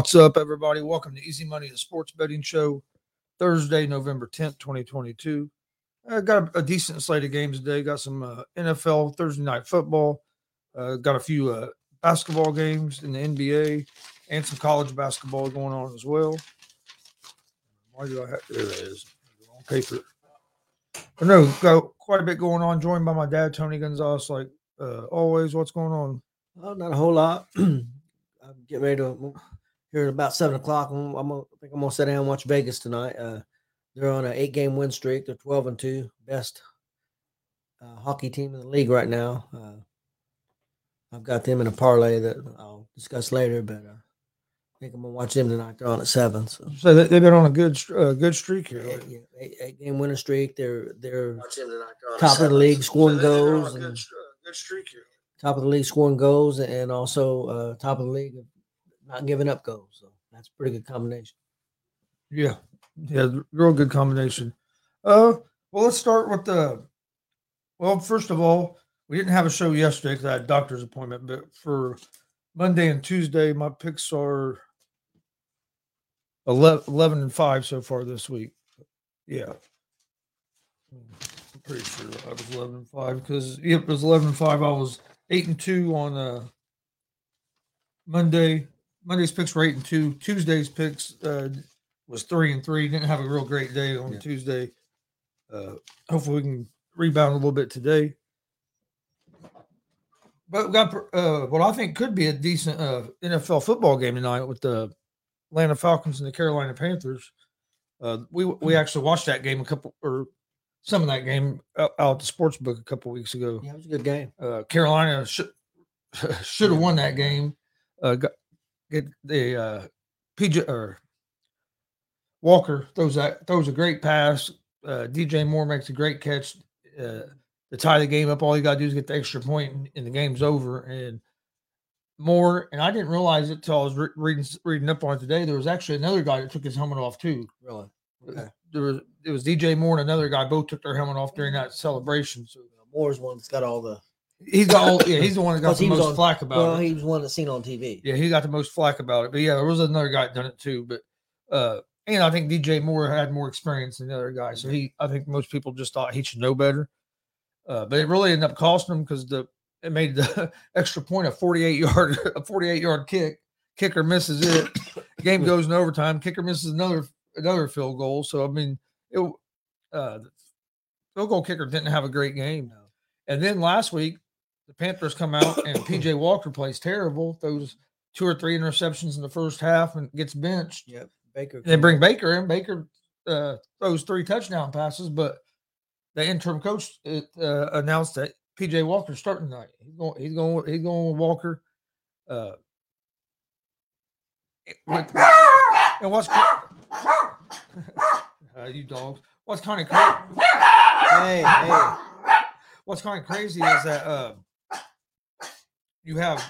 What's up, everybody? Welcome to Easy Money, the sports betting show, Thursday, November 10th, 2022. I got a, a decent slate of games today. Got some uh, NFL Thursday night football. Uh, got a few uh, basketball games in the NBA and some college basketball going on as well. Why do I have there it is on paper? But no, got quite a bit going on. Joined by my dad, Tony Gonzalez, like uh, always. What's going on? Well, not a whole lot. I'm getting ready to here at about seven o'clock. I'm, I'm gonna, I think I'm gonna sit down and watch Vegas tonight. Uh, they're on an eight game win streak. They're 12 and two, best uh, hockey team in the league right now. Uh, I've got them in a parlay that I'll discuss later, but uh, I think I'm gonna watch them tonight. They're on at seven. So, So they- they've been on a good uh, good streak here. eight, lately. yeah, eight, eight game winning streak. They're they're tonight. They're on a top of the league scoring they- they've been on a goals Good, and- uh, good streak here. top of the league scoring goals and also uh, top of the league of not giving up goals. So that's a pretty good combination. Yeah, yeah, real good combination. Uh, well, let's start with the. Well, first of all, we didn't have a show yesterday because I had doctor's appointment, but for Monday and Tuesday, my picks are 11, 11 and five so far this week. Yeah, I'm pretty sure I was eleven and five because yep, it was eleven and five. I was eight and two on uh Monday. Monday's picks were eight and two. Tuesday's picks uh, was three and three. Didn't have a real great day on Yeah. Tuesday. Uh, hopefully, we can rebound a little bit today. But we got uh, what I think could be a decent uh, NFL football game tonight with the Atlanta Falcons and the Carolina Panthers. Uh, we we actually watched that game a couple or some of that game out, out at the sports book a couple weeks ago. Yeah, it was a good game. Uh, Carolina should should have won that game. Uh, got, get the uh, PJ or Walker throws that throws a great pass. Uh, DJ Moore makes a great catch uh, to tie the game up. All you got to do is get the extra point, and, and the game's over. And Moore and I didn't realize it till I was re- reading reading up on it today. There was actually another guy that took his helmet off too. Really. Okay. There was it was DJ Moore and another guy both took their helmet off during that celebration. So Moore's one that's got all the. He's got yeah he's the one that got the most on- flack about Well, it. he was one that's seen on TV. Yeah, he got the most flack about it. But yeah, there was another guy that done it too. But uh and I think DJ Moore had more experience than the other guy. So he I think most people just thought he should know better. Uh but it really ended up costing him because the it made the extra point a 48 yard a 48 yard kick. Kicker misses it. Game goes in overtime. Kicker misses another another field goal. So I mean it uh the field goal kicker didn't have a great game. And then last week the Panthers come out and PJ Walker plays terrible. Those two or three interceptions in the first half and gets benched. Yep. Baker. They bring Baker in. Baker uh, throws three touchdown passes, but the interim coach uh, announced that PJ Walker's starting tonight. He's going. He's going. He's going with Walker. Uh, it- what- and what's uh, you dogs? What's kind of crazy? Hey, hey. what's kind of crazy is that uh, you have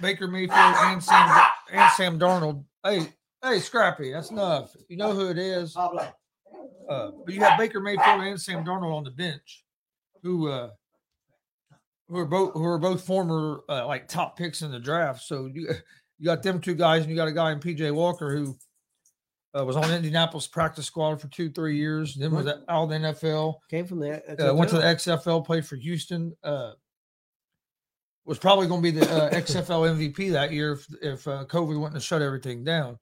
Baker Mayfield and Sam and Sam Darnold. Hey, hey, Scrappy, that's enough. You know who it is. Uh, but you have Baker Mayfield and Sam Darnold on the bench, who uh, who are both who are both former uh, like top picks in the draft. So you you got them two guys, and you got a guy in PJ Walker who uh, was on Indianapolis practice squad for two three years. Then was out the NFL. Came from the. Uh, went to the XFL, played for Houston. Uh, was probably going to be the uh, XFL MVP that year if, if uh, COVID wouldn't have shut everything down.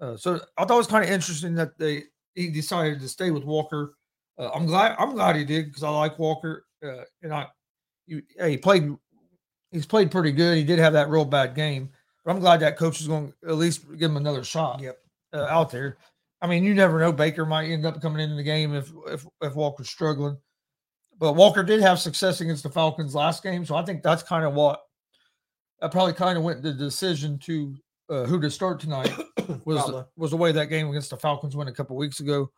Uh, so I thought it was kind of interesting that they he decided to stay with Walker. Uh, I'm glad I'm glad he did because I like Walker uh, and I you, he played he's played pretty good. He did have that real bad game, but I'm glad that coach is going to at least give him another shot Yep. uh, out there. I mean, you never know. Baker might end up coming into the game if if if Walker's struggling. But Walker did have success against the Falcons last game, so I think that's kind of what that probably kind of went the decision to uh, who to start tonight was Probably. was the way that game against the Falcons went a couple weeks ago.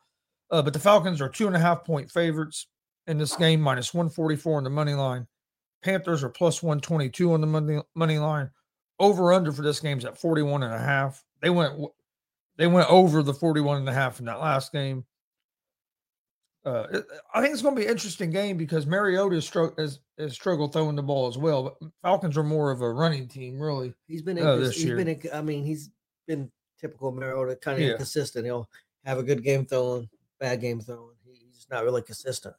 Uh, but the Falcons are two and a half point favorites in this game, minus one forty four on the money line. Panthers are plus one twenty two on the money money line. Over under for this game is at 41 and a half. They went they went over the 41 and a half in that last game. Uh, I think it's going to be an interesting game because Mariota has, stro- has, has struggled throwing the ball as well. But Falcons are more of a running team, really. He's been uh, this he's year. been I mean, he's been typical Mariota, kind of Yeah. inconsistent. He'll have a good game throwing, bad game throwing. He's not really consistent.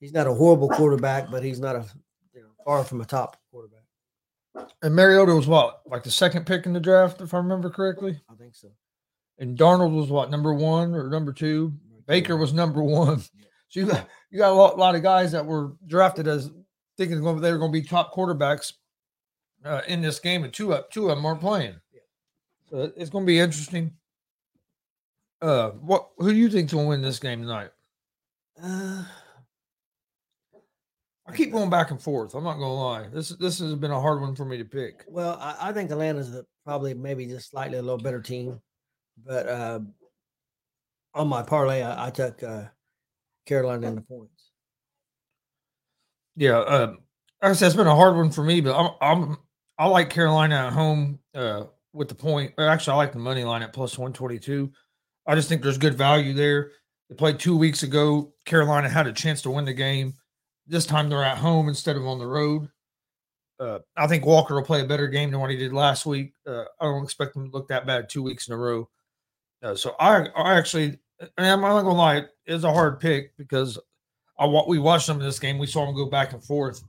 He's not a horrible quarterback, but he's not a you know far from a top quarterback. And Mariota was what, like the second pick in the draft, if I remember correctly. I think so. And Darnold was what, number one or number two? Baker was number one. So you got you got a lot, lot of guys that were drafted as thinking they were going to be top quarterbacks uh, in this game, and two up two of them aren't playing. So it's going to be interesting. Uh, what who do you think's going to win this game tonight? Uh, I keep going back and forth. I'm not going to lie. This this has been a hard one for me to pick. well, I, I think Atlanta's the, probably maybe just slightly a little better team, but uh, on my parlay, I, I took uh, Carolina in the points. Yeah, uh, like I said, it's been a hard one for me, but I'm I'm I like Carolina at home uh, with the point. Actually, I like the money line at plus one twenty two. I just think there's good value there. They played two weeks ago. Carolina had a chance to win the game. This time they're at home instead of on the road. Uh, I think Walker will play a better game than what he did last week. Uh, I don't expect him to look that bad two weeks in a row. Uh, so I, I actually, and I'm not gonna lie, it's a hard pick because I wa- we watched them in this game. We saw them go back and forth.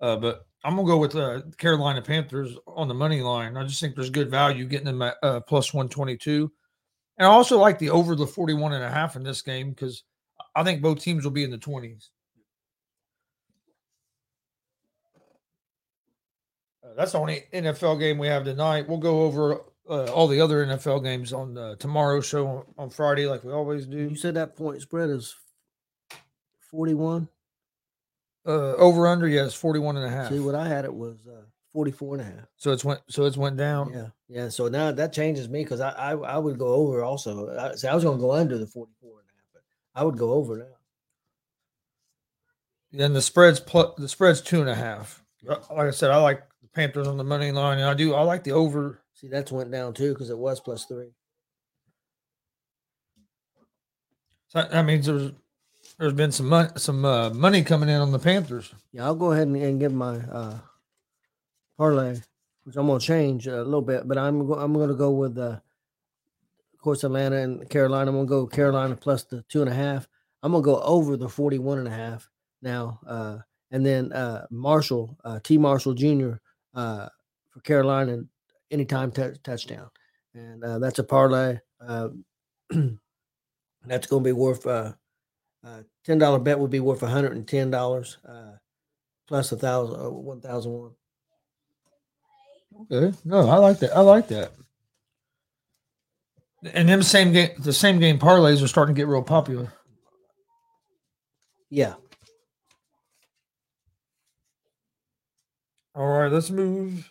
Uh, but I'm gonna go with uh, Carolina Panthers on the money line. I just think there's good value getting them at uh, plus 122. And I also like the over the 41 and a half in this game because I think both teams will be in the 20s. Uh, that's the only NFL game we have tonight. We'll go over uh, all the other NFL games on uh, tomorrow's show on, on Friday, like we always do. You said that point spread is forty-one. Uh, over under, yes, 41 and a half. See, what I had it was uh, 44 and a half. So it's went so it's went down. Yeah, yeah. So now that changes me because I, I I would go over also. I, see, I was going to go under the 44 and a half, but I would go over now. Then the spreads plus the spreads two and a half. Like I said, I like the Panthers on the money line, and I do I like the over. See, that's went down too because it was plus three. So that- means there's there's been some money some uh, money coming in on the Panthers. Yeah, I'll go ahead and, and give my uh, parlay, which I'm going to change a little bit, but I'm go, I'm going to go with uh, of course Atlanta and Carolina. I'm going to go Carolina plus the two and a half. I'm going to go over the 41 and a half now, uh, and then uh, Marshall uh, T Marshall Jr. Uh, for Carolina anytime tou- touchdown, and uh, that's a parlay. Uh, that's going to be worth. Uh, uh, ten dollar bet would be worth one hundred and ten dollars. Uh, plus a thousand, uh, one thousand one. Okay, no, I like that. I like that. And them same game, the same game parlays are starting to get real popular. Yeah, All right, let's move.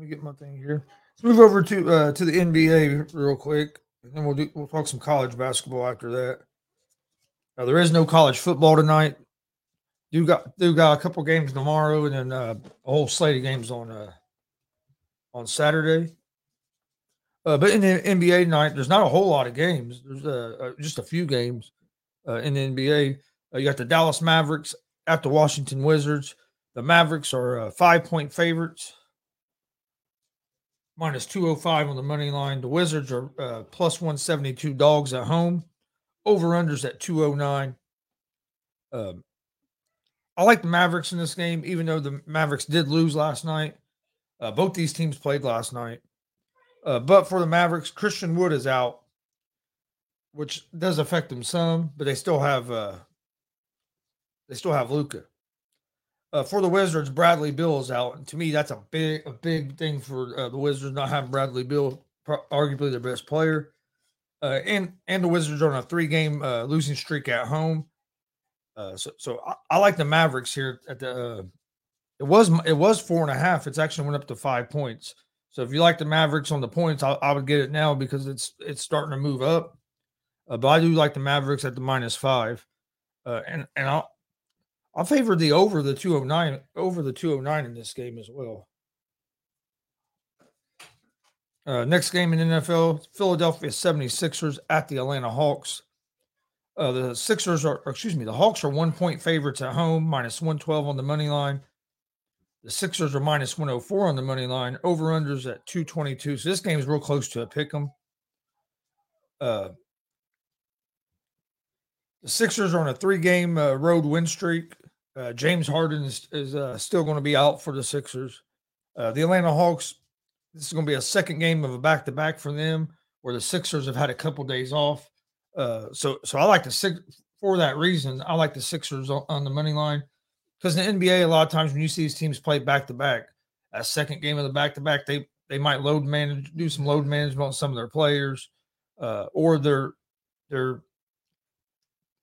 Let me get my thing here. Let's move over to uh, to the NBA real quick, and then we'll do we'll talk some college basketball after that. Now there is no college football tonight. You got you got a couple games tomorrow, and then uh, a whole slate of games on uh, on Saturday. Uh, but in the NBA tonight, there's not a whole lot of games. There's uh, uh, just a few games uh, in the NBA. Uh, you got the Dallas Mavericks at the Washington Wizards. The Mavericks are uh, five point favorites, minus 205 on the money line. The Wizards are uh, plus 172 dogs at home, over unders at 209. Um, I like the Mavericks in this game, even though the Mavericks did lose last night. Uh, both these teams played last night. Uh, but for the Mavericks, Christian Wood is out, which does affect them some, but they still have uh, they still have Luka. Uh, for the Wizards, Bradley Beal is out, and to me, that's a big, a big thing for uh, the Wizards not having Bradley Beal, pro- arguably their best player, uh, and and the Wizards are on a three-game uh, losing streak at home. Uh, so, so I, I like the Mavericks here at the. Uh, it was it was four and a half. It's actually went up to five points. So if you like the Mavericks on the points, I, I would get it now because it's it's starting to move up. But I do like the Mavericks at the minus five, and and I'll I'll favor the over the 209 over the 209 in this game as well. Uh, next game in NFL, Philadelphia 76ers at the Atlanta Hawks. Uh, the Sixers are, excuse me, the Hawks are one point favorites at home, minus 112 on the money line. The Sixers are minus 104 on the money line. Over unders at 222. So this game is real close to a pick 'em. Uh, the Sixers are on a three game uh, road win streak. Uh, James Harden is, is uh, still going to be out for the Sixers. Uh, the Atlanta Hawks, this is going to be a second game of a back to back for them, where the Sixers have had a couple days off. Uh, so, so I like the six for that reason. I like the Sixers on, on the money line because in the NBA, a lot of times when you see these teams play back to back, a second game of the back to back, they they might load manage, do some load management on some of their players, uh, or they're they're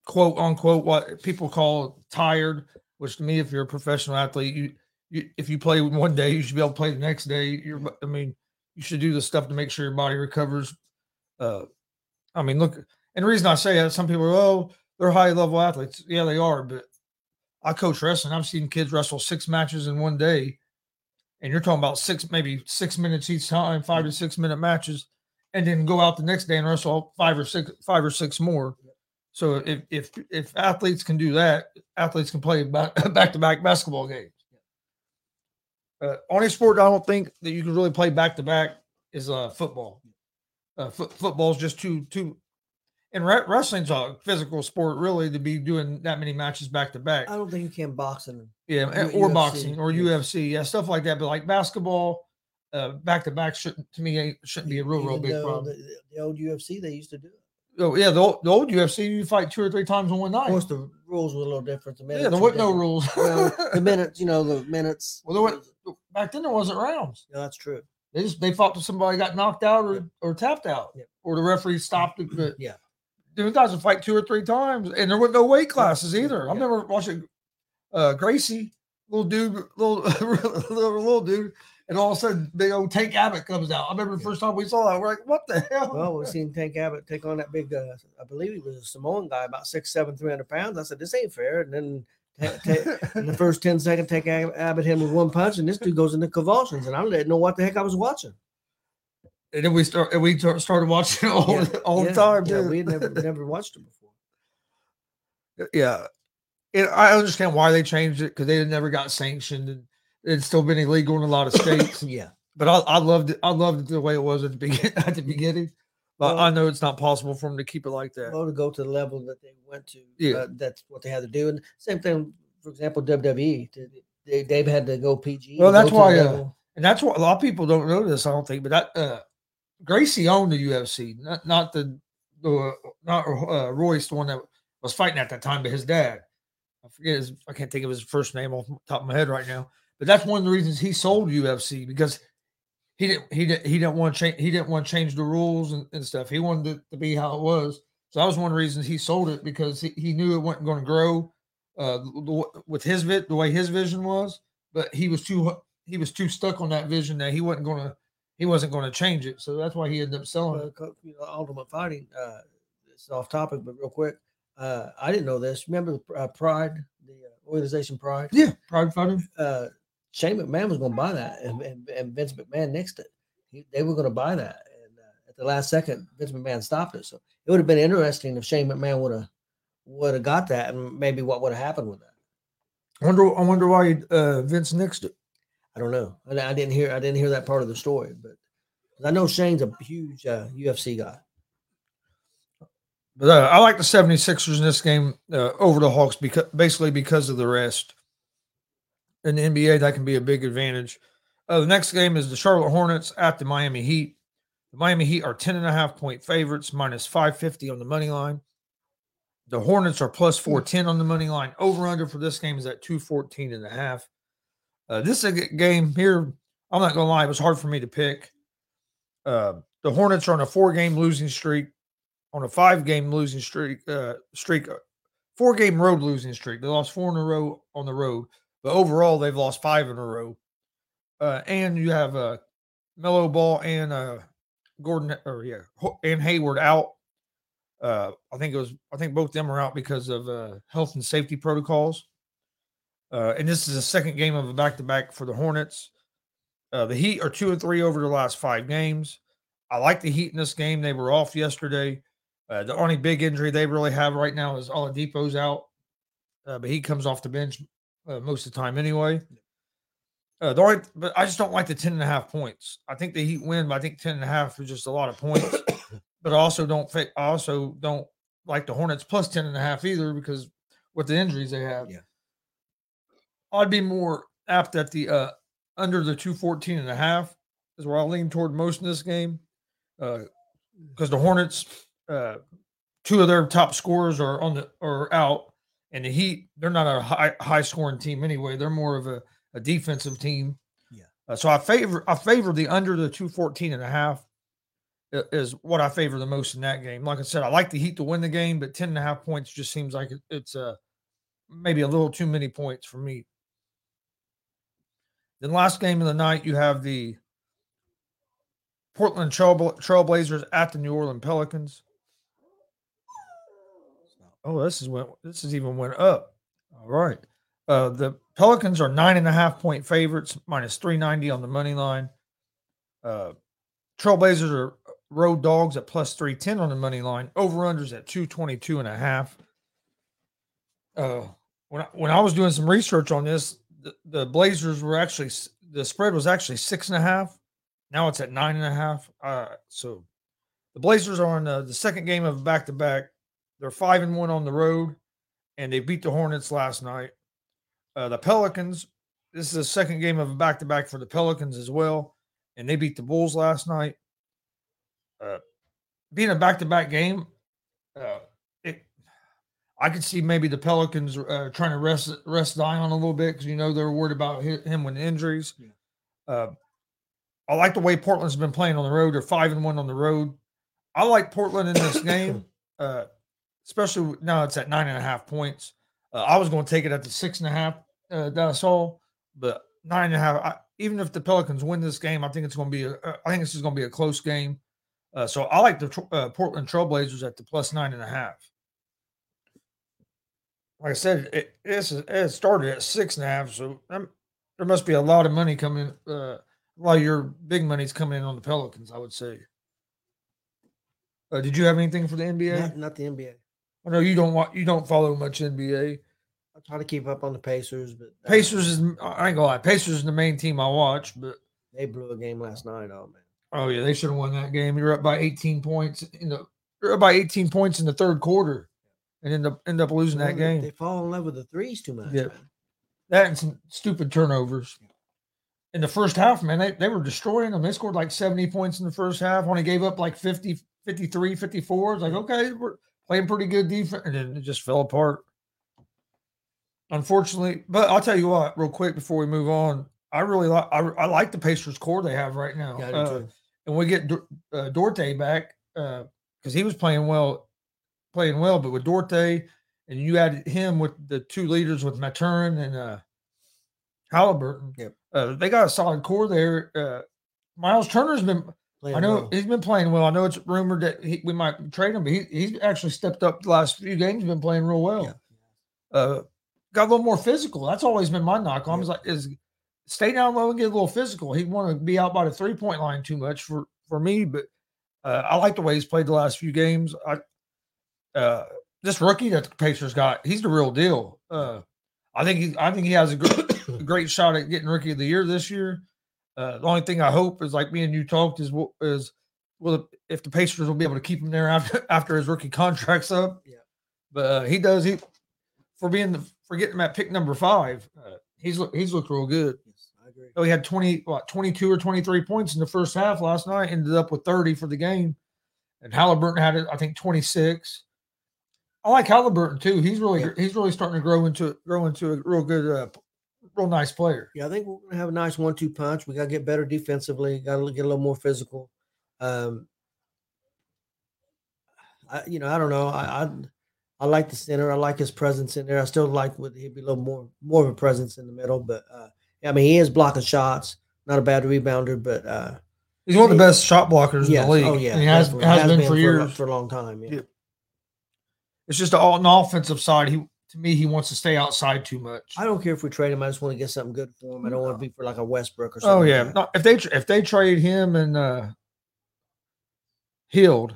quote unquote what people call tired. Which to me, if you're a professional athlete, you, you if you play one day, you should be able to play the next day. You're, I mean, you should do the stuff to make sure your body recovers. Uh, I mean, look, and the reason I say that, some people are, oh, they're high level athletes. Yeah, they are, but I coach wrestling. I've seen kids wrestle six matches in one day, and you're talking about six, maybe six minutes each time, five to six minute matches, and then go out the next day and wrestle five or six, five or six more. So if if if athletes can do that, athletes can play back to back basketball games. Uh, only sport I don't think that you can really play back to back is uh, football. Uh, fo- football's just too too. And re- wrestling's a physical sport, really, to be doing that many matches back to back. I don't think you can boxing. Yeah, or UFC, boxing or. UFC, yeah, stuff like that. But like basketball, uh, back to back shouldn't to me shouldn't be a real real big problem. The, the old UFC they used to do it. Oh yeah, the old, the old UFC you fight two or three times in one night. Of course, the rules were a little different. The yeah, there were no different. rules. Well, the minutes, you know, the minutes. Well, there wa- back then there wasn't rounds. No, that's true. They just they fought till somebody got knocked out or, or tapped out, or the referee stopped it. But Yeah. Them guys would fight two or three times, and there were no weight classes either. I Yeah. remember watching uh, Gracie, little dude, little, little little dude, and all of a sudden, big old Tank Abbott comes out. I remember the first time we saw that, we're like, "What the hell?" Well, we've seen Tank Abbott take on that big. Uh, I believe he was a Samoan guy, about six, seven, three hundred pounds. I said, "This ain't fair." And then in the first 10 seconds, Tank Abbott hit him with one punch, and this dude goes into convulsions, and I didn't know what the heck I was watching. and then we start, and we tar- started watching all, Yeah, the- all yeah, the time. Yeah, we had never never watched it before. yeah, and I understand why they changed it because they never got sanctioned and it's still been illegal in a lot of states. Yeah, but I, I loved it. I loved it the way it was at the beginning. At the beginning, but Well- I know it's not possible for them to keep it like that. well, to go to the level that they went to, Yeah. uh, that's what they had to do. And same thing, for example, WWE. They, they, they've had to go PG. Well, that's why, uh. And that's what a lot of people don't know this. I don't think, but that uh, Gracie owned the UFC, not not the the not uh, Royce, the one that was fighting at that time, but his dad. I forget his. I can't think of his first name off the top of my head right now. But that's one of the reasons he sold UFC because he didn't he didn't he didn't want to change he didn't want to change the rules and, and stuff. He wanted it to be how it was. So that was one of the reasons he sold it because he, he knew it wasn't going to grow uh, with his the way his vision was. But he was too he was too stuck on that vision that he wasn't going to he wasn't going to change it. So that's why he ended up selling Well, it. you know, Ultimate Fighting. Uh, it's off topic, but real quick, uh, I didn't know this. Remember the uh, Pride, the uh, organization Pride? Yeah, Pride Fighting. Uh, Shane McMahon was going to buy that, and, and, and Vince McMahon nixed it. He, they were going to buy that, and uh, at the last second, Vince McMahon stopped it. So it would have been interesting if Shane McMahon would have would have got that, and maybe what would have happened with that. I wonder I wonder why uh, Vince nixed it. I don't know. I, I didn't hear. I didn't hear that part of the story, but I know Shane's a huge uh, UFC guy. But uh, I like the 76ers in this game uh, over the Hawks because basically because of the rest. In the NBA, that can be a big advantage. Uh, the next game is the Charlotte Hornets at the Miami Heat. The Miami Heat are 10 and a half point favorites, minus 550 on the money line. The Hornets are plus 410 on the money line. Over under for this game is at 214 and a half. Uh, this game here. I'm not going to lie, it was hard for me to pick. Uh, the Hornets are on a four game losing streak on a five game losing streak, uh, streak, uh, four game road losing streak. They lost four in a row on the road, but overall they've lost five in a row. Uh, and you have uh, Melo Ball and uh, Gordon, or yeah, and Hayward out. Uh, I think it was, I think both them are out because of uh, health and safety protocols. Uh, and this is the second game of a back to back for the Hornets. Uh, the Heat are two and three over the last five games. I like the Heat in this game. They were off yesterday. Uh, the only big injury they really have right now is Oladipo's out, uh, but he comes off the bench uh, most of the time anyway. Uh, the only, but I just don't like the 10 and a half points. I think the Heat win, but I think 10 and a half is just a lot of points. but I also don't I also don't like the Hornets plus 10 and a half either because with the injuries they have. Yeah. I'd be more apt at the uh under the 214 and a half is where I'll lean toward most in this game. Uh because the Hornets uh two of their top scorers are on the are out and the Heat they're not a high high scoring team anyway. They're more of a, a defensive team. Yeah. Uh, so I favor I favor the under the 214 and a half is what I favor the most in that game. Like I said, I like the Heat to win the game, but 10 and a half points just seems like it- it's uh, maybe a little too many points for me. Then last game of the night, you have the Portland Trail- Trailblazers at the New Orleans Pelicans. Oh, this is went this is even went up. All right. Uh, the Pelicans are nine and a half point favorites, minus 390 on the money line. Uh, Trailblazers are road dogs at plus 310 on the money line. Over unders at 222 and a half. Uh, when I, when I was doing some research on this, the, the Blazers were actually the spread was actually six and a half. Now it's at nine and a half. Uh, so the Blazers are on uh, the second game of back to back. They're five and one on the road, and they beat the Hornets last night. Uh, the Pelicans. This is the second game of a back to back for the Pelicans as well, and they beat the Bulls last night. Uh, being a back to back game, uh, it I could see maybe the Pelicans uh, trying to rest rest Zion a little bit because you know they're worried about him with injuries. Yeah. Uh, I like the way Portland's been playing on the road. They're five and one on the road. I like Portland in this game, uh, especially now it's at nine and a half points. Uh, I was going to take it at the six and a half uh, that I saw, but nine and a half. I, even if the Pelicans win this game, I think it's going to be. A, uh, think this is going to be a close game. Uh, so I like the uh, Portland Trailblazers at the plus nine and a half. Like I said, it, it started at six and a half, so um, there must be a lot of money coming. Uh, a lot of your big money's coming in on the Pelicans, I would say. Uh, did you have anything for the NBA? Not, not the NBA. I know you don't want you don't follow much NBA. I try to keep up on the Pacers, but uh, Pacers is I ain't gonna lie, Pacers is the main team I watch, but they blew a game last night. Oh man, oh yeah, they should have won that game. You're up by 18 points in the you're up by 18 points in the third quarter and end up end up losing that they- game. They fall in love with the threes too much. Yeah. man. that and some stupid turnovers. In the first half, man, they, they were destroying them. They scored like 70 points in the first half. When Only gave up like 50, 53, 54. It's like, okay, we're playing pretty good defense. And then it just fell apart. Unfortunately, but I'll tell you what, real quick before we move on, I really like I, I like the Pacers core they have right now. Yeah, Uh, and we get Dor- uh, Duarte back because he was playing well, playing well. But with Duarte, and you added him with the two leaders with Mathurin and uh, Halliburton, Yep. uh, they got a solid core there. Uh, Miles Turner's been, I know well. he's been playing well. I know it's rumored that he, we might trade him, but he, he's actually stepped up the last few games. Been playing real well. Yeah. Uh, got a little more physical. That's always been my knock. on him. Yeah. Is like is stay down low and get a little physical. He want to be out by the three point line too much for for me, but uh, I like the way he's played the last few games. I uh, this rookie that the Pacers got, he's the real deal. Uh, I think he, I think he has a great, a great shot at getting rookie of the year this year. Uh, the only thing I hope is like me and you talked is what is well if the Pacers will be able to keep him there after after his rookie contract's up. Yeah. But uh, he does he for being the for getting him at pick number five. Uh, he's look he's looked real good. Yes, I agree. So he had 20, what, 22 or 23 points in the first half last night, ended up with 30 for the game. And Halliburton had it, I think, 26. I like Halliburton too. He's really Yeah. he's really starting to grow into grow into a real good, uh, real nice player. Yeah, I think we're gonna have a nice one-two punch. We gotta get better defensively. Got to get a little more physical. Um, I, you know, I don't know. I, I I like the center. I like his presence in there. I still like with he'd be a little more more of a presence in the middle. But uh, I mean, he is blocking shots. Not a bad rebounder, but uh, He's one of the best shot blockers in the league. oh yeah, and he has, definitely. has, been, for a- years. for a long time. Yeah. Yeah. It's just all, on the offensive side. He to me he wants to stay outside too much. I don't care if we trade him. I just want to get something good for him. I don't want to be for like a Westbrook or something. Oh yeah. No, if they if they trade him and uh Hield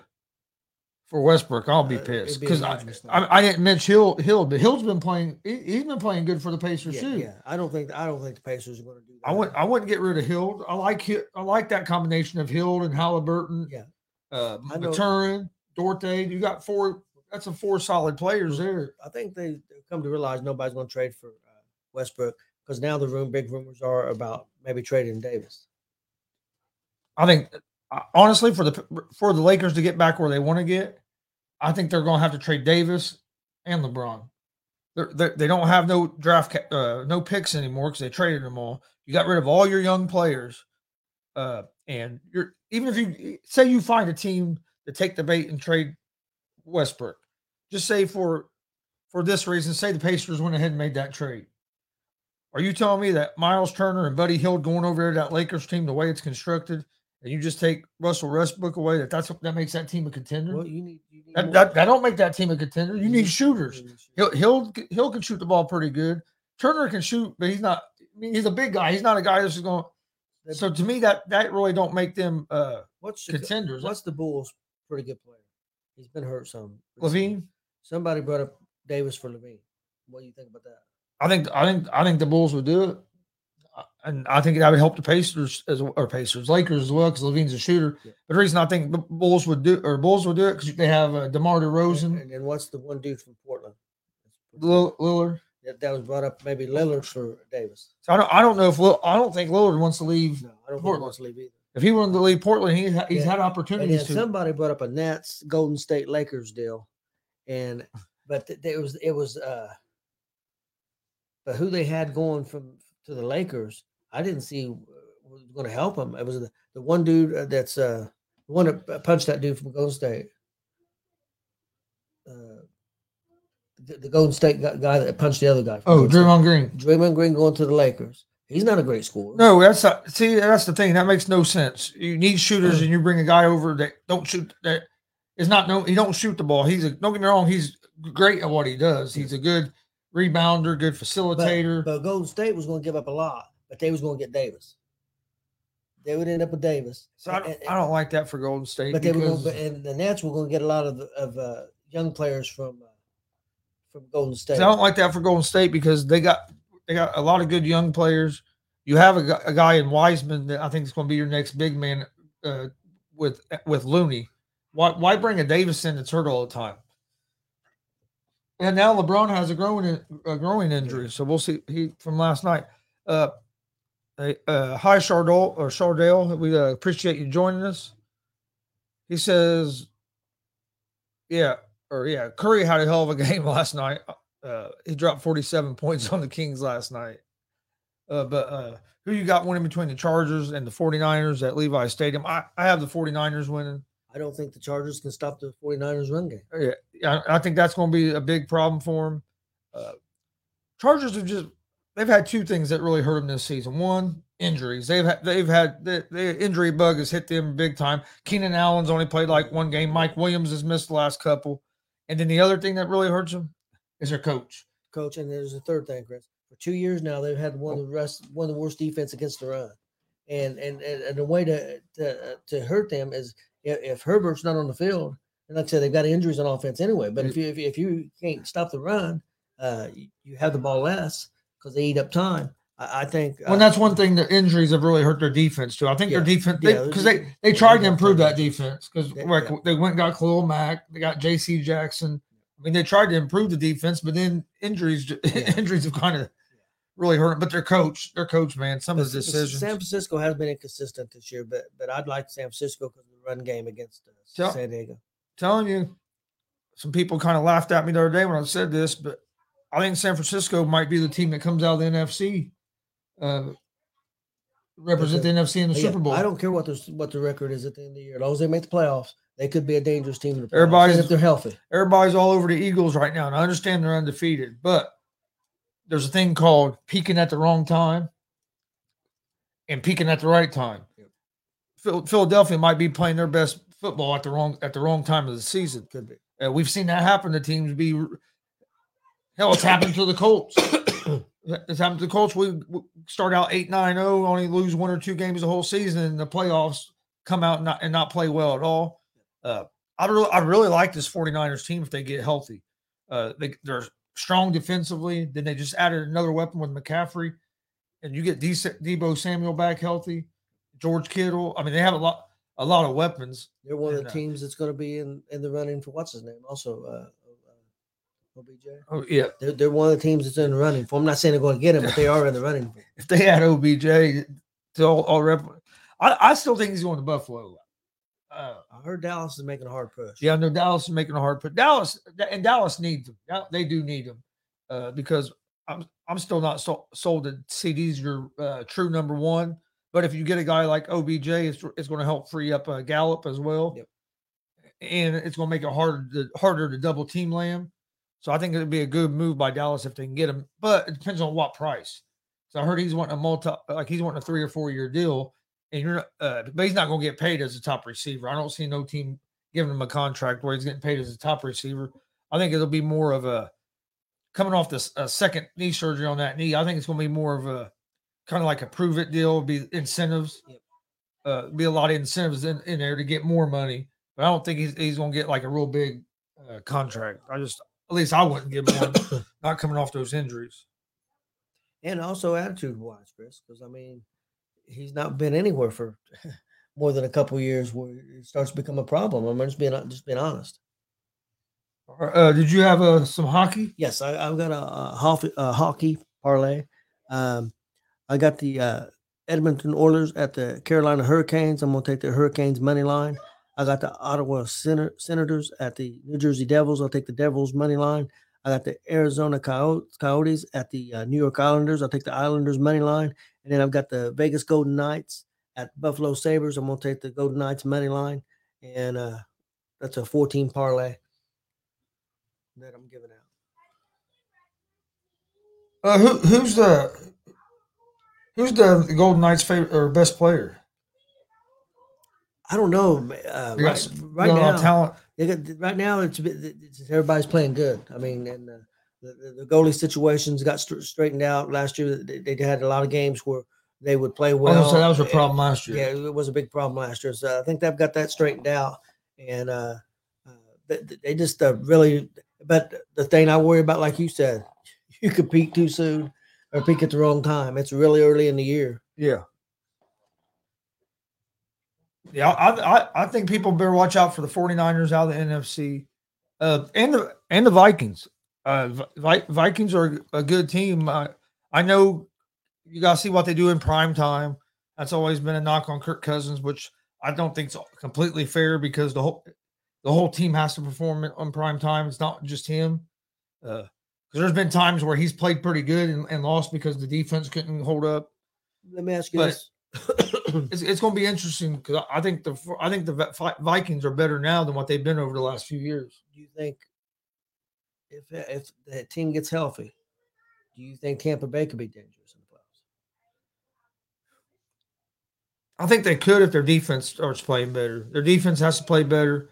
for Westbrook, I'll be Uh, pissed because I. I, I didn't mention Hield. Hield, but Hield's been playing. He, he's been playing good for the Pacers yeah, too. yeah. I don't think I don't think the Pacers are going to do that. I wouldn't. I wouldn't get rid of Hield. I like. I like that combination of Hield and Halliburton. Yeah. Uh, Mathurin, Duarte. You got four. That's a four solid players there. I think they come to realize nobody's going to trade for uh, Westbrook because now the room big rumors are about maybe trading Davis. I think uh, honestly for the for the Lakers to get back where they want to get, I think they're going to have to trade Davis and LeBron. They're, they're, they don't have no draft uh, no picks anymore because they traded them all. You got rid of all your young players, uh, and you're even if you say you find a team to take the bait and trade Westbrook, just say for for this reason, say the Pacers went ahead and made that trade. Are you telling me that Miles Turner and Buddy Hield going over there to that Lakers team the way it's constructed, and you just take Russell Westbrook away? That that's that makes that team a contender. Well, you need, you need that, that, that don't make that team a contender. You need shooters. you need shooters. Hield Hield Hield can shoot the ball pretty good. Turner can shoot, but he's not. I mean, he's a big guy. He's not a guy that's going. So to me, that that really don't make them uh What's contenders. What's the Bulls' pretty good player? He's been hurt some. LaVine. Somebody brought up Davis for LaVine. What do you think about that? I think I think I think the Bulls would do it, and I think that would help the Pacers as or Pacers Lakers as well because LaVine's a shooter. Yeah. But the reason I think the Bulls would do or Bulls would do it because they have uh, Demar And, Derozan, and what's the one dude from Portland? Lill- Lillard. That, that was brought up. Maybe Lillard for Davis. So I don't I don't know if Lill, I don't think Lillard wants to leave. No, I don't think he Portland. wants to leave either. If he wanted to leave Portland, he, he's Yeah. had And opportunities then to. somebody brought up a Nets Golden State Lakers deal, and but th- it was it was uh, but who they had going from to the Lakers, I didn't see uh, was going to help them. It was the, the one dude uh, that's uh the one that punched that dude from Golden State. Uh, the, the Golden State guy, that punched the other guy. oh, Golden State. Draymond Green. Draymond Green going to the Lakers. He's not a great scorer. No, that's not, see that's the thing that makes no sense. You need shooters, and you bring a guy over that don't shoot that is not no he don't shoot the ball. He's a don't get me wrong, he's great at what he does. He's a good rebounder, good facilitator. but Golden State was going to give up a lot, but they was going to get Davis. They would end up with Davis. so I don't, and- I don't like that for Golden State but they were going, and the Nets were going to get a lot of of uh, young players from uh, from Golden State. I don't like that for Golden State because they got they got a lot of good young players. You have a, a guy in Wiseman that I think is going to be your next big man uh, with with Looney. Why why bring a Davis in that's hurt all the time? And now LeBron has a growing a growing injury, so we'll see. He from last night. Uh, uh, hi Chardell or Chardell, we uh, appreciate you joining us. He says, "Yeah, or yeah, Curry had a hell of a game last night. Uh, he dropped 47 points on the Kings last night. Uh, but uh, who you got winning between the Chargers and the 49ers at Levi Stadium? I, I have the 49ers winning. I don't think the Chargers can stop the 49ers run game. Yeah, yeah, I think that's going to be a big problem for them. Uh, Chargers have just they've had two things that really hurt them this season. One, injuries. They've had they've had the, the injury bug has hit them big time. Keenan Allen's only played like one game. Mike Williams has missed the last couple. And then the other thing that really hurts them is their coach. Coach, and there's a third thing, Chris. For two years now, they've had one of the rest, one of the worst defense against the run, and and and, and the way to to to hurt them is if, Herbert's not on the field, and like I said, they've got injuries on offense anyway. But if you if if you can't stop the run, uh, you, have the ball less because they eat up time. I, I think. Well, uh, that's one thing. The injuries have really hurt their defense too. I think their Yeah. defense because they- they, they yeah, tried to improve that defense because They- like yeah. they went and got Khalil Mack, they got J.C. Jackson. I mean, they tried to improve the defense, but then injuries Yeah. injuries have kind of really hurt. But their coach, their coach, man, some but of the decisions. San Francisco has been inconsistent this year, but but I'd like San Francisco because run game against uh, Tell- San Diego. telling you, some people kind of laughed at me the other day when I said this, but I think San Francisco might be the team that comes out of the NFC, uh, represent the NFC in the Yeah, Super Bowl. I don't care what the what the record is at the end of the year. As long as they make the playoffs, they could be a dangerous team in the playoffs. Everybody's- if they're healthy. everybody's all over the Eagles right now, and I understand they're undefeated, but there's a thing called peaking at the wrong time and peaking at the right time. Philadelphia might be playing their best football at the wrong at the wrong time of the season. Could be. Uh, we've seen that happen to teams. Be hell, it's happened to the Colts. It's happened to the Colts. We, we start out eight nine zero, only lose one or two games the whole season, and the playoffs come out and not, and not play well at all. Uh, I really, I really like this 49ers team if they get healthy. Uh, they, they're strong defensively. Then they just added another weapon with McCaffrey, and you get D- Deebo Samuel back healthy, George Kittle. I mean, they have a lot, a lot of weapons. They're one of the uh, teams that's going to be in, in the running for what's his name, also uh, uh, OBJ. Oh yeah, They're, they're one of the teams that's in the running for. I'm not saying they're going to get him, but they are in the running. For. if they had OBJ to all, all rep, I, I still think he's going to Buffalo. Uh, I heard Dallas is making a hard push. Yeah, I know Dallas is making a hard push. Dallas and Dallas needs them. They do need them uh, because I'm I'm still not so, sold that CeeDee's your uh, true number one. But if you get a guy like OBJ, it's, it's going to help free up uh, Gallup as well, Yep. and it's going to make it harder to harder to double team Lamb. So I think it'd be a good move by Dallas if they can get him. But it depends on what price. So I heard he's wanting a multi like he's wanting a three or four year deal, and you're uh, but he's not going to get paid as a top receiver. I don't see no team giving him a contract where he's getting paid as a top receiver. I think it'll be more of a coming off this uh, second knee surgery on that knee. I think it's going to be more of a kind of like a prove it deal, be incentives, Yep. uh, be a lot of incentives in, in there to get more money. But I don't think he's, he's going to get like a real big uh, contract. I just, at least I wouldn't give him one, not coming off those injuries. and also attitude wise, Chris, because I mean, he's not been anywhere for more than a couple years where it starts to become a problem. I'm just being just being honest. Uh, did you have uh, some hockey? Yes, I, I've got a, a, hockey, a hockey parlay. Um, I got the uh, Edmonton Oilers at the Carolina Hurricanes. I'm going to take the Hurricanes money line. I got the Ottawa Senator, Senators at the New Jersey Devils. I'll take the Devils money line. I got the Arizona Coyotes, Coyotes at the uh, New York Islanders. I'll take the Islanders money line. And then I've got the Vegas Golden Knights at Buffalo Sabres. I'm going to take the Golden Knights money line. And uh, that's a 14 parlay that I'm giving out. Uh, who, who's the who's the Golden Knights' favorite or best player? I don't know. Uh, got right, right got a lot of now, talent. they got, right now it's, a bit- it's everybody's playing good. I mean, and uh, the, the, the goalie situations got str- straightened out last year. They, they had a lot of games where they would play well. was gonna that was a and- problem last year. Yeah, it was a big problem last year. So I think they've got that straightened out, and uh, uh, they, they just uh, really. But the thing I worry about, like you said, you compete too soon or peak at the wrong time. It's really early in the year. Yeah. Yeah, I, I I think people better watch out for the 49ers out of the NFC. Uh and the and the Vikings. Uh Vi- Vikings are a good team. I I know you to see what they do in prime time. That's always been a knock on Kirk Cousins, which I don't think is completely fair because the whole the whole team has to perform on prime time. It's not just him. Uh because there's been times where he's played pretty good and, and lost because the defense couldn't hold up Let me ask you But- this. it's, it's going to be interesting because I think the I think the Vikings are better now than what they've been over the last few years. do you think if if the team gets healthy, do you think Tampa Bay could be dangerous in the playoffs? I think they could if their defense starts playing better. Their defense has to play better,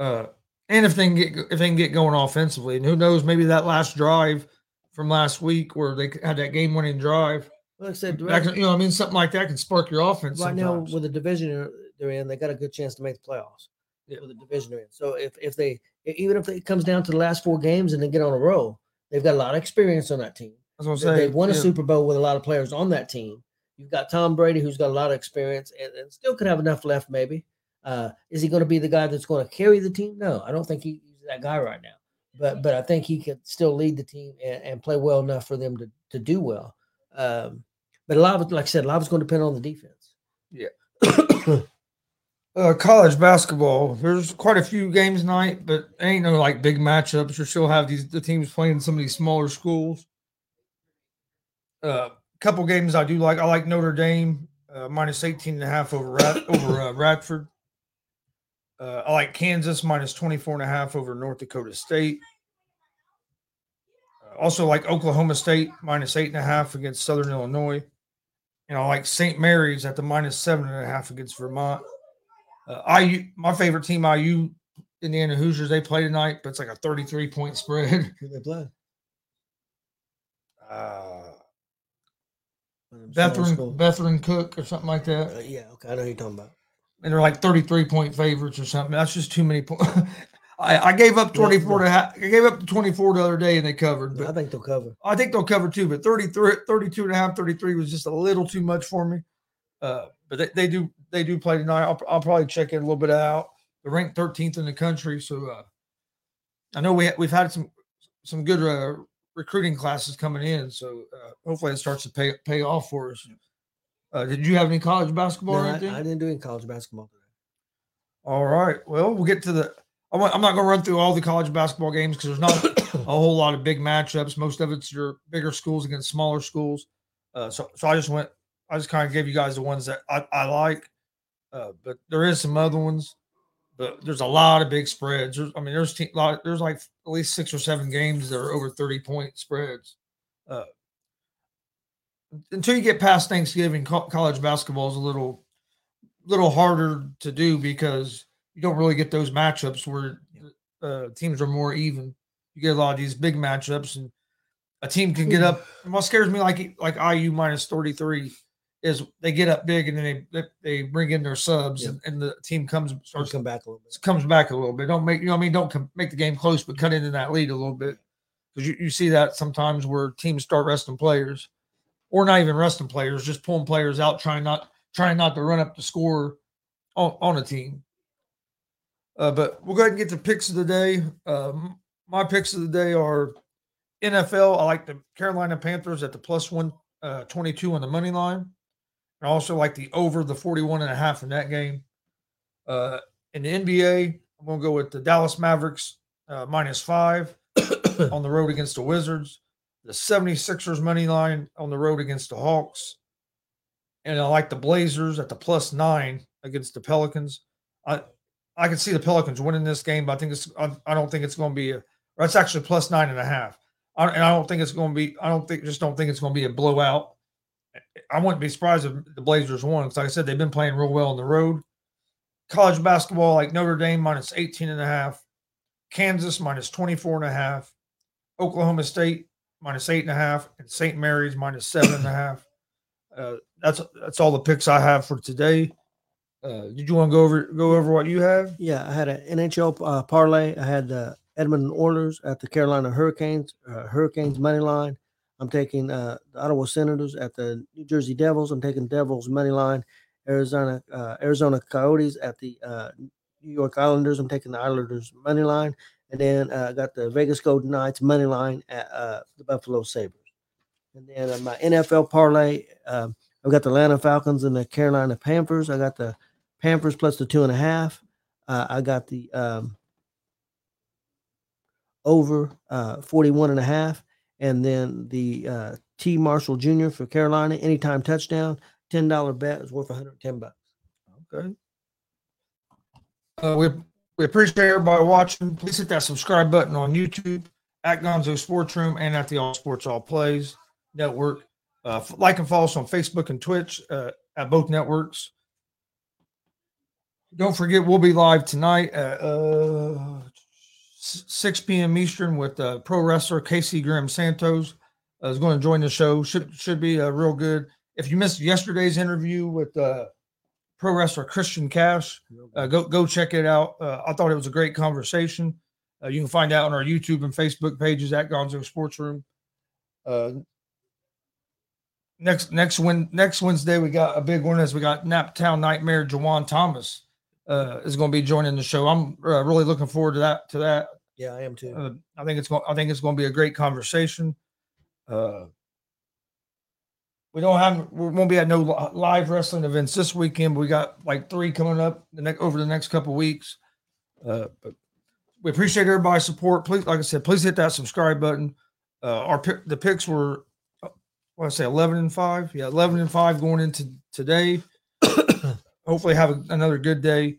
uh, and if they can get if they can get going offensively, and who knows, maybe that last drive from last week where they had that game winning drive, Like I said, right, can- you know, I mean, something like that can spark your offense. right now with the division they're- in, they got a good chance to make the playoffs. Yeah. With the division they're in, so if if they even if it comes down to the last four games and they get on a roll, they've got a lot of experience on that team. I was They- gonna say They've won a yeah. Super Bowl with a lot of players on that team. You've got Tom Brady, who's got a lot of experience and, and still could have enough left, maybe. Uh, is he going to be the guy that's going to carry the team? No, I don't think he- he's that guy right now. But but I think he could still lead the team and, and play well enough for them to, to do well. Um, but a lot of like I said, a lot of it's going to depend on the defense. Yeah. uh, college basketball. There's quite a few games tonight, but ain't no like big matchups. You still have these the teams playing some of these smaller schools. A uh, couple games I do like. I like Notre Dame uh, minus 18 and a half over Rat, over uh, Radford. Uh, I like Kansas minus 24 and a half over North Dakota State. Uh, also like Oklahoma State minus eight and a half against Southern Illinois. And I like St. Mary's at the minus seven and a half against Vermont. Uh, IU, my favorite team, IU, Indiana Hoosiers, they play tonight, but it's like a 33 point spread. Who they play? Uh, One of Bethlehem. Bethlehem Cook or something like that. Uh, yeah, okay, I know who you're talking about. And they're like 33 point favorites or something. That's just too many points. I, I gave up 24 to half, I gave up to 24 the other day and they covered. But I think they'll cover. I think they'll cover too, but 33, 32 and a half, 33 was just a little too much for me. Uh, but they, they do they do play tonight. I'll, I'll probably check it a little bit out. They're ranked 13th in the country, so uh, I know we ha- we've had some some good uh, recruiting classes coming in, so uh, hopefully it starts to pay pay off for us. Uh, did you have any college basketball No, or I, anything? I didn't do any college basketball today. All right. Well, we'll get to the. I'm I'm not going to run through all the college basketball games because there's not a whole lot of big matchups. Most of it's your bigger schools against smaller schools. Uh, so so I just went. I just kind of gave you guys the ones that I, I like. Uh, but there is some other ones. But there's a lot of big spreads. There's, I mean, there's te- lot, there's like at least six or seven games that are over 30 point spreads. Uh, until you get past Thanksgiving, co- college basketball is a little little harder to do because you don't really get those matchups where uh, teams are more even. You get a lot of these big matchups, and a team can get up. And what scares me, like like IU minus thirty three, is they get up big and then they they, bring in their subs, and, and the team comes starts come back a little bit. comes back a little bit. Don't make you know what I mean. Don't com- make the game close, but cut into that lead a little bit because you, you see that sometimes where teams start resting players, or not even resting players, just pulling players out, trying not trying not to run up the score on, on a team. Uh, but we'll go ahead and get to picks of the day. Um, my picks of the day are NFL. I like the Carolina Panthers at the plus one uh, 22 on the money line. I also like the over the 41 and a half in that game. Uh, in the NBA, I'm going to go with the Dallas Mavericks uh, minus five on the road against the Wizards, the 76ers money line on the road against the Hawks, and I like the Blazers at the plus nine against the Pelicans. I I can see the Pelicans winning this game, but I think it's I, I don't think it's going to be a. It's actually plus nine and a half, I, and I don't think it's going to be. I don't think just don't think it's going to be a blowout. I wouldn't be surprised if the Blazers won because, like I said, they've been playing real well on the road. College basketball, like Notre Dame minus 18 and a half, Kansas minus 24 and a half, Oklahoma State minus eight and a half, and St. Mary's minus seven and a half. Uh, that's that's all the picks I have for today. Uh, did you want to go over go over what you have? Yeah, I had an NHL uh, parlay. I had the Edmonton Oilers at the Carolina Hurricanes, uh, Hurricanes money line. I'm taking uh, the Ottawa Senators at the New Jersey Devils. I'm taking Devils money line. Arizona uh, Arizona Coyotes at the New York Islanders. I'm taking the Islanders money line, and then uh, I got the Vegas Golden Knights money line at uh, the Buffalo Sabres. And then uh, my NFL parlay, um, I've got the Atlanta Falcons and the Carolina Panthers. I got the Panthers plus the two and a half. Uh, I got the um, over uh, 41 and a half. And then the uh, T Marshall Jr. for Carolina, anytime touchdown, $10 bet is worth 110 bucks. Okay. Uh, we we appreciate everybody watching. Please hit that subscribe button on YouTube at Gonzo Sports Room and at the All Sports All Plays Network. Uh, like and follow us on Facebook and Twitch uh, at both networks. Don't forget, we'll be live tonight at uh, 6 p.m. Eastern with uh, pro wrestler Casey Graham Santos. Uh, is going to join the show. Should should be uh, real good. If you missed yesterday's interview with pro wrestler Christian Cash, uh, go go check it out. Uh, I thought it was a great conversation. Uh, you can find out on our YouTube and Facebook pages at Gonzo Sports Room. Uh, next next win next Wednesday we got a big one as we got Naptown Nightmare Jawan Thomas uh, is going to be joining the show. I'm uh, really looking forward to that to that. Yeah, I am too. I think it's going. I think it's going to be a great conversation. We don't have. We won't be at no live wrestling events this weekend. But we got like three coming up the next over the next couple weeks. Uh, but we appreciate everybody's support. Please, like I said, please hit that subscribe button. Uh, our the picks were, uh, what I say, eleven and five. Yeah, eleven and five going into today. Hopefully, have a, another good day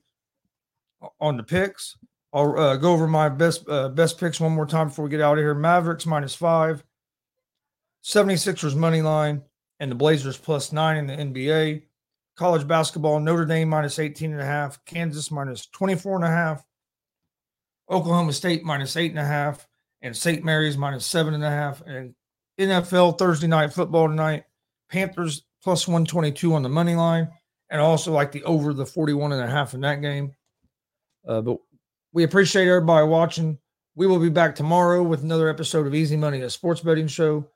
on the picks. I'll uh, go over my best uh, best picks one more time before we get out of here. Mavericks minus five, 76ers money line, and the Blazers plus nine in the NBA. College basketball, Notre Dame minus 18 and a half, Kansas minus 24 and a half, Oklahoma State minus eight and a half, and St. Mary's minus seven and a half. And NFL Thursday night football tonight, Panthers plus 122 on the money line, and also like the over the 41 and a half in that game. Uh, but we appreciate everybody watching. We will be back tomorrow with another episode of Easy Money, a sports betting show.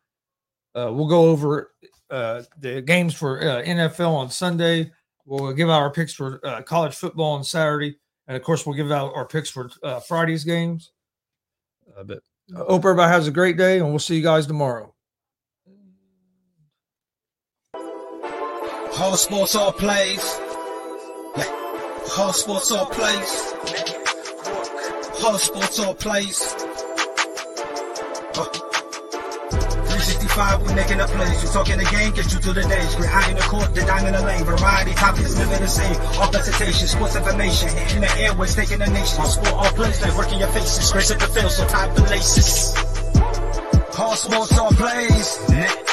Uh, we'll go over uh, the games for uh, NFL on Sunday. We'll give out our picks for uh, college football on Saturday, and of course, we'll give out our picks for uh, Friday's games. Uh, but I hope everybody has a great day, and we'll see you guys tomorrow. All sports, all plays. Yeah. All sports, all plays. All sports, all plays. Uh. 365, we making a plays. You talking the game, get you through the days. We're high in the court, the dime in the lane. Variety topics, living the same. All presentation, sports information. In the airways, taking the nation. All sport, all plays, like working your faces. Grace at the field, so tie the laces. All sports, all plays.